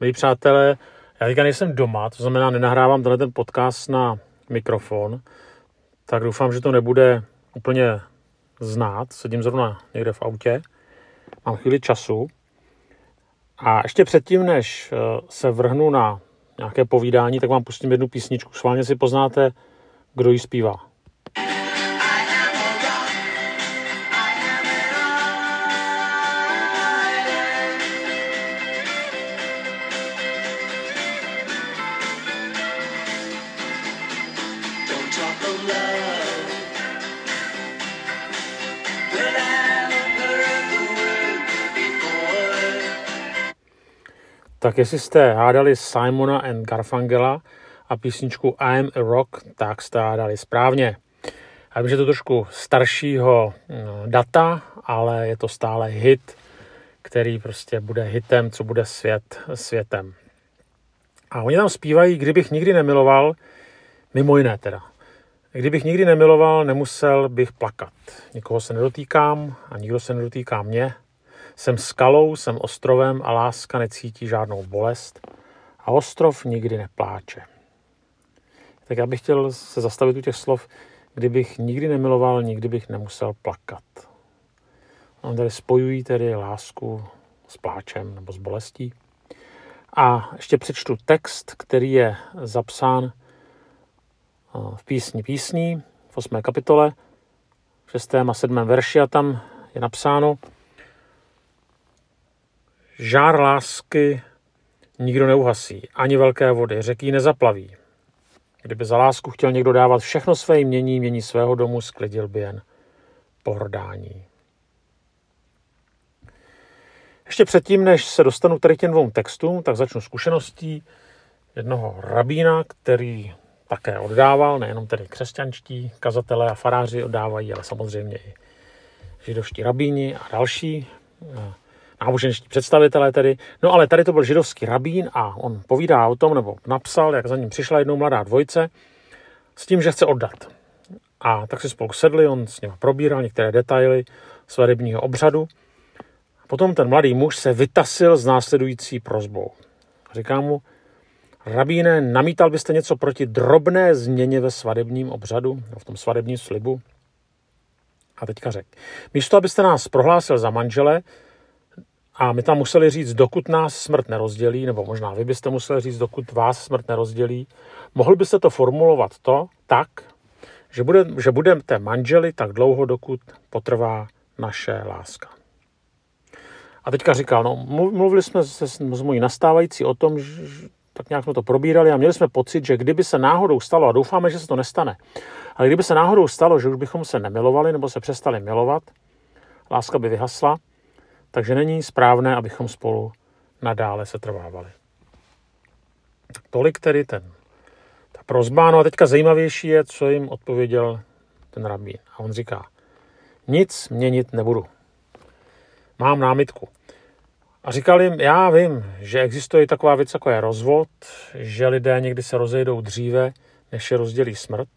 Milí přátelé, já teďka nejsem doma, to znamená, nenahrávám tenhle ten podcast na mikrofon, tak doufám, že to nebude úplně znát. Sedím zrovna někde v autě, mám chvíli času. A ještě předtím, než eh, se vrhnu na nějaké povídání, tak vám pustím jednu písničku. Schválně si poznáte, kdo ji zpívá. Tak jestli jste hádali Simona and Garfangela a písničku I'm a Rock, tak jste hádali správně. Já vím, že to trošku staršího no, data, ale je to stále hit, který prostě bude hitem, co bude svět světem. A oni tam zpívají, kdybych nikdy nemiloval, mimo jiné teda. Kdybych nikdy nemiloval, nemusel bych plakat. Nikoho se nedotýkám a nikdo se nedotýká mě. Jsem skalou, jsem ostrovem a láska necítí žádnou bolest a ostrov nikdy nepláče. Tak já bych chtěl se zastavit u těch slov, kdybych nikdy nemiloval, nikdy bych nemusel plakat. On tady spojují tedy lásku s pláčem nebo s bolestí. A ještě přečtu text, který je zapsán eh, v písni písní v 8. kapitole, v 6. a 7. verši a tam je napsáno Žár lásky nikdo neuhasí, ani velké vody, řeky nezaplaví. Kdyby za lásku chtěl někdo dávat všechno své mění, mění svého domu, sklidil by jen pohrdání. Ještě předtím, než se dostanu tady k těm dvou textům, tak začnu zkušeností jednoho rabína, který také oddával, nejenom tedy křesťanští kazatelé a faráři oddávají, ale samozřejmě i židovští rabíni a další náboženští představitelé tedy. No ale tady to byl židovský rabín a on povídá o tom, nebo napsal, jak za ním přišla jednou mladá dvojce s tím, že chce oddat. A tak si spolu sedli, on s ním probíral některé detaily svatebního obřadu. A potom ten mladý muž se vytasil s následující prozbou. Říká mu, rabíne, namítal byste něco proti drobné změně ve svadebním obřadu, v tom svadebním slibu? A teďka řekl, místo, abyste nás prohlásil za manžele, a my tam museli říct, dokud nás smrt nerozdělí, nebo možná vy byste museli říct, dokud vás smrt nerozdělí, mohl byste to formulovat to tak, že, bude, že budete manželi tak dlouho, dokud potrvá naše láska. A teďka říkal, no mluvili jsme se, s mojí nastávající o tom, že tak nějak jsme to probírali a měli jsme pocit, že kdyby se náhodou stalo, a doufáme, že se to nestane, ale kdyby se náhodou stalo, že už bychom se nemilovali nebo se přestali milovat, láska by vyhasla, takže není správné, abychom spolu nadále se trvávali. Tolik tedy ten, ta prozba. No a teďka zajímavější je, co jim odpověděl ten rabín. A on říká, nic měnit nebudu. Mám námitku. A říkal jim, já vím, že existuje taková věc, jako je rozvod, že lidé někdy se rozejdou dříve, než je rozdělí smrt,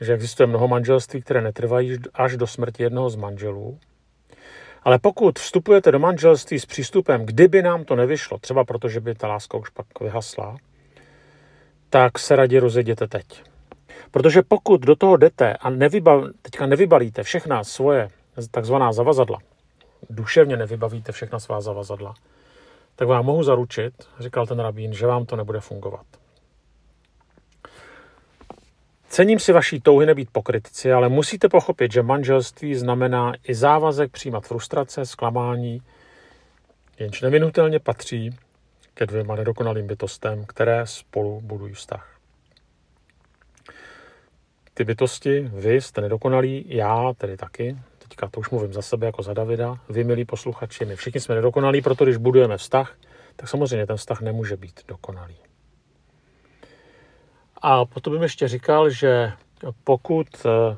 že existuje mnoho manželství, které netrvají až do smrti jednoho z manželů, ale pokud vstupujete do manželství s přístupem, kdyby nám to nevyšlo, třeba protože by ta láska už pak vyhasla, tak se raději rozejděte teď. Protože pokud do toho jdete a nevybal, teďka nevybalíte všechna svoje takzvaná zavazadla, duševně nevybavíte všechna svá zavazadla, tak vám mohu zaručit, říkal ten rabín, že vám to nebude fungovat. Cením si vaší touhy nebýt pokrytci, ale musíte pochopit, že manželství znamená i závazek přijímat frustrace, zklamání, jenž nevinutelně patří ke dvěma nedokonalým bytostem, které spolu budují vztah. Ty bytosti, vy jste nedokonalí, já tedy taky, teďka to už mluvím za sebe jako za Davida, vy milí posluchači, my všichni jsme nedokonalí, proto když budujeme vztah, tak samozřejmě ten vztah nemůže být dokonalý. A potom bych ještě říkal, že pokud eh,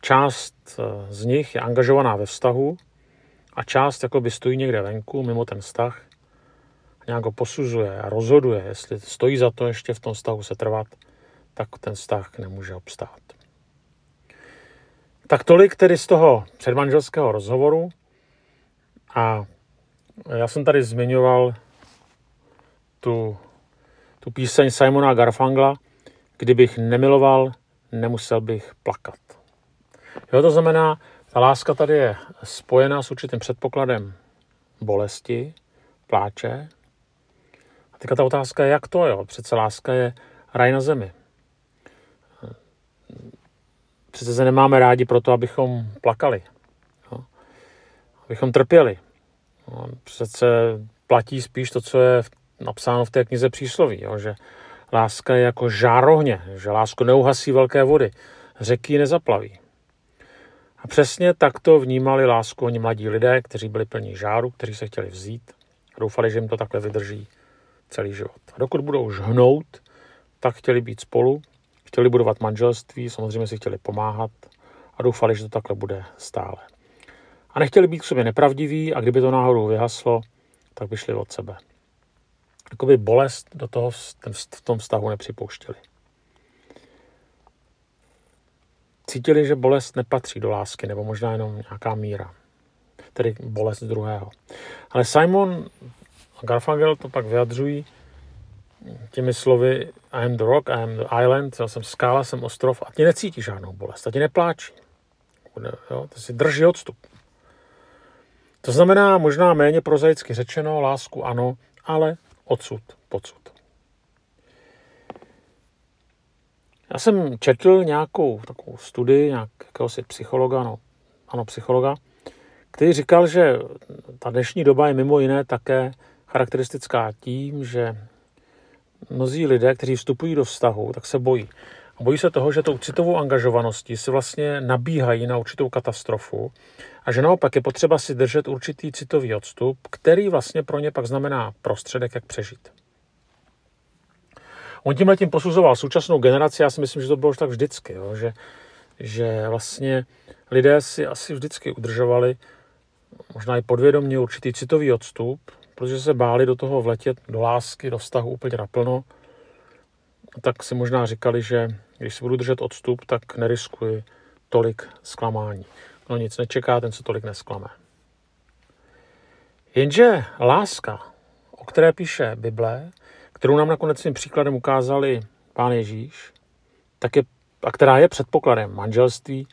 část eh, z nich je angažovaná ve vztahu a část jakoby stojí někde venku, mimo ten vztah, nějak ho posuzuje a rozhoduje, jestli stojí za to ještě v tom vztahu se trvat, tak ten vztah nemůže obstát. Tak tolik tedy z toho předmanželského rozhovoru. A já jsem tady zmiňoval tu, tu píseň Simona Garfangla, kdybych nemiloval, nemusel bych plakat. Jo, to znamená, ta láska tady je spojená s určitým předpokladem bolesti, pláče. A teďka ta otázka je, jak to, jo? Přece láska je raj na zemi. Přece se nemáme rádi proto, abychom plakali. Jo? Abychom trpěli. Přece platí spíš to, co je napsáno v té knize přísloví, jo? že láska je jako žárohně, že lásku neuhasí velké vody, řeky nezaplaví. A přesně takto vnímali lásku oni mladí lidé, kteří byli plní žáru, kteří se chtěli vzít a doufali, že jim to takhle vydrží celý život. A dokud budou žhnout, tak chtěli být spolu, chtěli budovat manželství, samozřejmě si chtěli pomáhat a doufali, že to takhle bude stále. A nechtěli být k sobě nepravdiví a kdyby to náhodou vyhaslo, tak by šli od sebe. Jakoby bolest do toho v tom vztahu nepřipouštěli. Cítili, že bolest nepatří do lásky, nebo možná jenom nějaká míra. Tedy bolest druhého. Ale Simon a Garfunkel to pak vyjadřují těmi slovy I am the rock, I am the island, já jsem skála, jsem ostrov a ti necítí žádnou bolest, a ti nepláčí. Jo, to si drží odstup. To znamená možná méně prozaicky řečeno, lásku ano, ale odsud, pocud. Já jsem četl nějakou takovou studii nějakého si psychologa, no, ano, psychologa, který říkal, že ta dnešní doba je mimo jiné také charakteristická tím, že mnozí lidé, kteří vstupují do vztahu, tak se bojí. A bojí se toho, že tou citovou angažovaností si vlastně nabíhají na určitou katastrofu a že naopak je potřeba si držet určitý citový odstup, který vlastně pro ně pak znamená prostředek, jak přežít. On tím posuzoval současnou generaci, já si myslím, že to bylo už tak vždycky, jo, že, že vlastně lidé si asi vždycky udržovali možná i podvědomě určitý citový odstup, protože se báli do toho vletět, do lásky, do vztahu úplně naplno, tak si možná říkali, že když si budu držet odstup, tak neriskuji tolik zklamání. No nic nečeká, ten se tolik nesklame. Jenže láska, o které píše Bible, kterou nám nakonec svým příkladem ukázali pán Ježíš, tak je, a která je předpokladem manželství,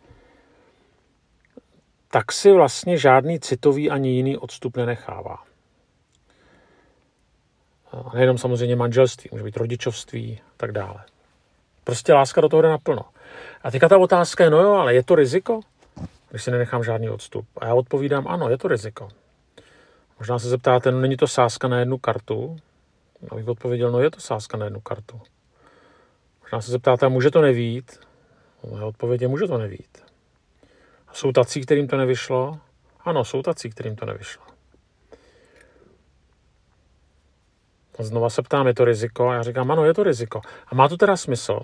tak si vlastně žádný citový ani jiný odstup nenechává. A nejenom samozřejmě manželství, může být rodičovství a tak dále. Prostě láska do toho jde naplno. A teďka ta otázka je, no jo, ale je to riziko, když si nenechám žádný odstup? A já odpovídám, ano, je to riziko. Možná se zeptáte, no není to sázka na jednu kartu? Abych odpověděl, no je to sázka na jednu kartu. Možná se zeptáte, může to nevít? Moje odpověď je, může to nevít. A jsou tací, kterým to nevyšlo? Ano, jsou tací, kterým to nevyšlo. A znova se ptám, je to riziko? A já říkám, ano, je to riziko. A má to teda smysl?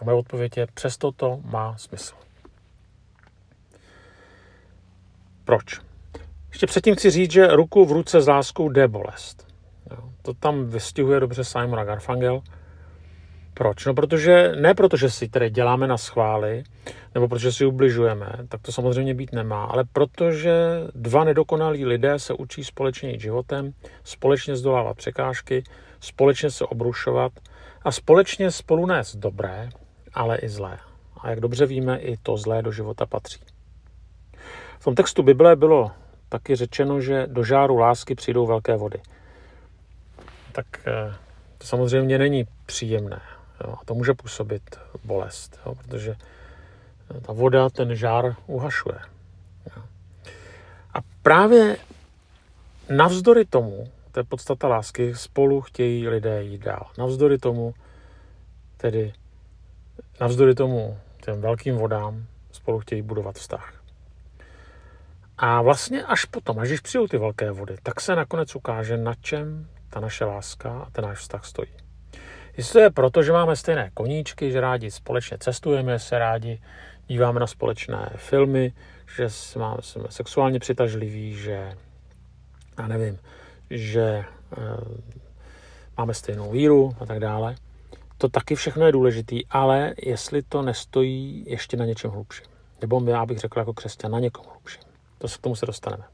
A moje odpověď je, přesto to má smysl. Proč? Ještě předtím chci říct, že ruku v ruce s láskou jde bolest. To tam vystihuje dobře Simon Garfangel. Proč? No protože, ne protože si tedy děláme na schvály, nebo protože si ubližujeme, tak to samozřejmě být nemá, ale protože dva nedokonalí lidé se učí společně jít životem, společně zdolávat překážky, společně se obrušovat a společně spolu nést dobré, ale i zlé. A jak dobře víme, i to zlé do života patří. V tom textu Bible bylo taky řečeno, že do žáru lásky přijdou velké vody. Tak eh, to samozřejmě není příjemné. Jo, a to může působit bolest, jo, protože ta voda ten žár uhašuje. Jo. A právě navzdory tomu, to je podstata lásky, spolu chtějí lidé jít dál. Navzdory tomu, tedy navzdory tomu těm velkým vodám, spolu chtějí budovat vztah. A vlastně až potom, až když přijdou ty velké vody, tak se nakonec ukáže, na čem ta naše láska a ten náš vztah stojí. Jestli to je proto, že máme stejné koníčky, že rádi společně cestujeme, se rádi díváme na společné filmy, že jsme sexuálně přitažliví, že já nevím, že e, máme stejnou víru a tak dále. To taky všechno je důležitý, ale jestli to nestojí ještě na něčem hlubším. Nebo já bych řekl jako křesťan na někom hlubším. To se k tomu se dostaneme.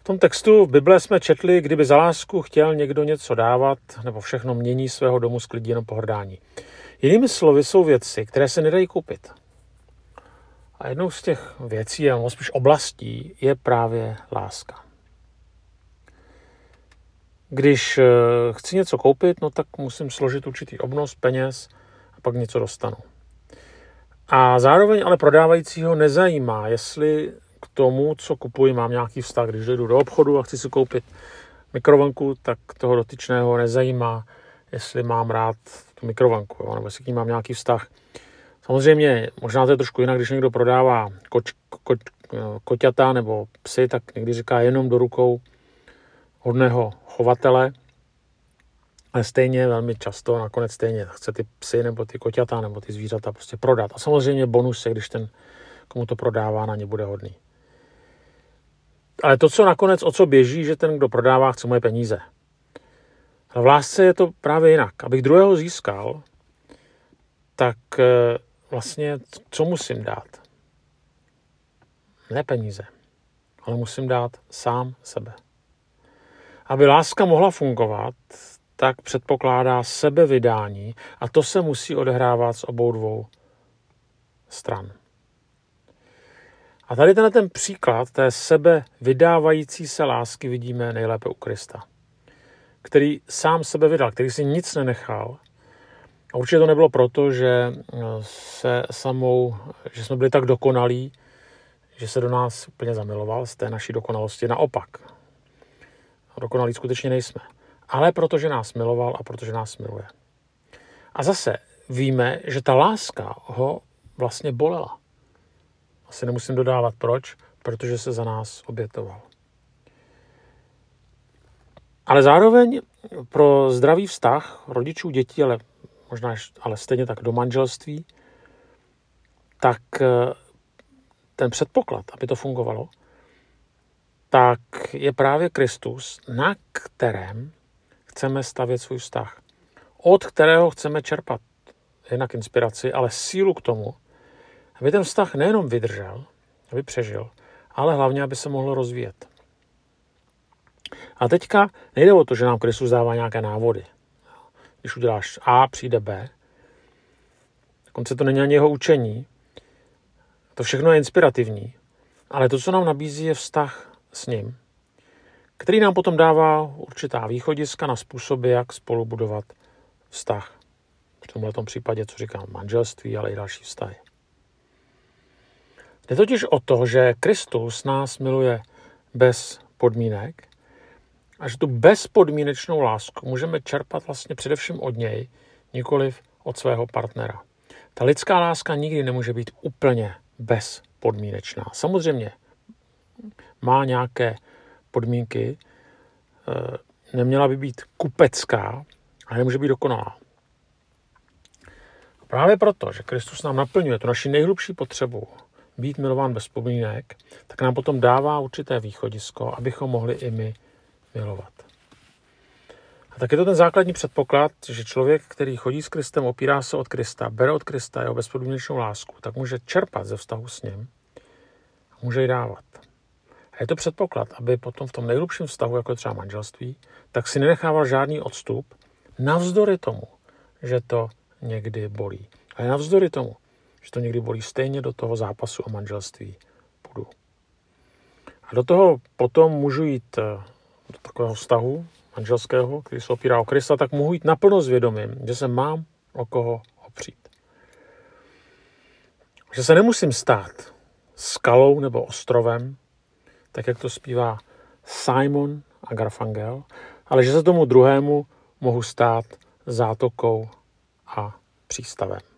V tom textu v Bible jsme četli, kdyby za lásku chtěl někdo něco dávat, nebo všechno mění svého domu s klidí jenom pohrdání. Jinými slovy jsou věci, které se nedají koupit. A jednou z těch věcí, a spíš oblastí, je právě láska. Když eh, chci něco koupit, no tak musím složit určitý obnos peněz a pak něco dostanu. A zároveň ale prodávajícího nezajímá, jestli k tomu, co kupuji, mám nějaký vztah. Když jdu do obchodu a chci si koupit mikrovlnku, tak toho dotyčného nezajímá, jestli mám rád tu mikrovlnku, jo, nebo jestli k ní mám nějaký vztah. Samozřejmě, možná to je trošku jinak, když někdo prodává koč, koč, koťata nebo psy, tak někdy říká jenom do rukou hodného chovatele, ale stejně velmi často, nakonec stejně chce ty psy nebo ty koťata nebo ty zvířata prostě prodat. A samozřejmě bonus je, když ten, komu to prodává, na ně bude hodný. Ale to, co nakonec, o co běží, že ten, kdo prodává, chce moje peníze. Ale v lásce je to právě jinak. Abych druhého získal, tak eh, vlastně co musím dát? Ne peníze, ale musím dát sám sebe. Aby láska mohla fungovat, tak předpokládá sebevydání a to se musí odehrávat z obou dvou stran. A tady tenhle ten příklad té sebe vydávající se lásky vidíme nejlépe u Krista, který sám sebe vydal, který si nic nenechal. A určitě to nebylo proto, že se samou, že jsme byli tak dokonalí, že se do nás úplně zamiloval z té naší dokonalosti. Naopak, dokonalí skutečně nejsme. Ale protože nás miloval a protože nás miluje. A zase víme, že ta láska ho vlastně bolela. Asi nemusím dodávat proč, protože se za nás obětoval. Ale zároveň pro zdravý vztah rodičů, dětí, ale možná ale stejně tak do manželství, tak eh, ten předpoklad, aby to fungovalo, tak je právě Kristus, na kterém chceme stavět svůj vztah. Od kterého chceme čerpat jednak inspiraci, ale sílu k tomu, aby ten vztah nejenom vydržel, aby přežil, ale hlavně, aby se mohl rozvíjet. A teďka nejde o to, že nám Kristus dává nějaké návody. Když uděláš A, přijde B. Dokonce to není ani jeho učení. To všechno je inspirativní. Ale to, co nám nabízí, je vztah s ním, který nám potom dává určitá východiska na způsoby, jak spolu budovat vztah. V tomto případě, co říkám, manželství, ale i další vztahy. Jde totiž o to, že Kristus nás miluje bez podmínek a že tu bezpodmínečnou lásku můžeme čerpat vlastně především od něj, nikoliv od svého partnera. Ta lidská láska nikdy nemůže být úplně bezpodmínečná. Samozřejmě má nějaké podmínky, eh, neměla by být kupecká, ale nemůže být dokonalá. A právě proto, že Kristus nám naplňuje tu naši nejhlubší potřebu být milován bez podmínek, tak nám potom dává určité východisko, abychom mohli i my milovat. A tak je to ten základní předpoklad, že člověk, který chodí s Kristem, opírá se od Krista, bere od Krista jeho bezpodmínečnou lásku, tak může čerpat ze vztahu s ním a může ji dávat. A je to předpoklad, aby potom v tom nejhlubším vztahu, jako je třeba manželství, tak si nenechával žádný odstup, navzdory tomu, že to někdy bolí. A je navzdory tomu, že to někdy bolí stejně do toho zápasu o manželství půjdu. A do toho potom můžu jít eh, do takového vztahu manželského, který se opírá o Krista, tak mohu jít naplno svědomím, že se mám o koho opřít. Že se nemusím stát skalou nebo ostrovem, tak jak to zpívá Simon a Garfangel, ale že se tomu druhému mohu stát zátokou a přístavem.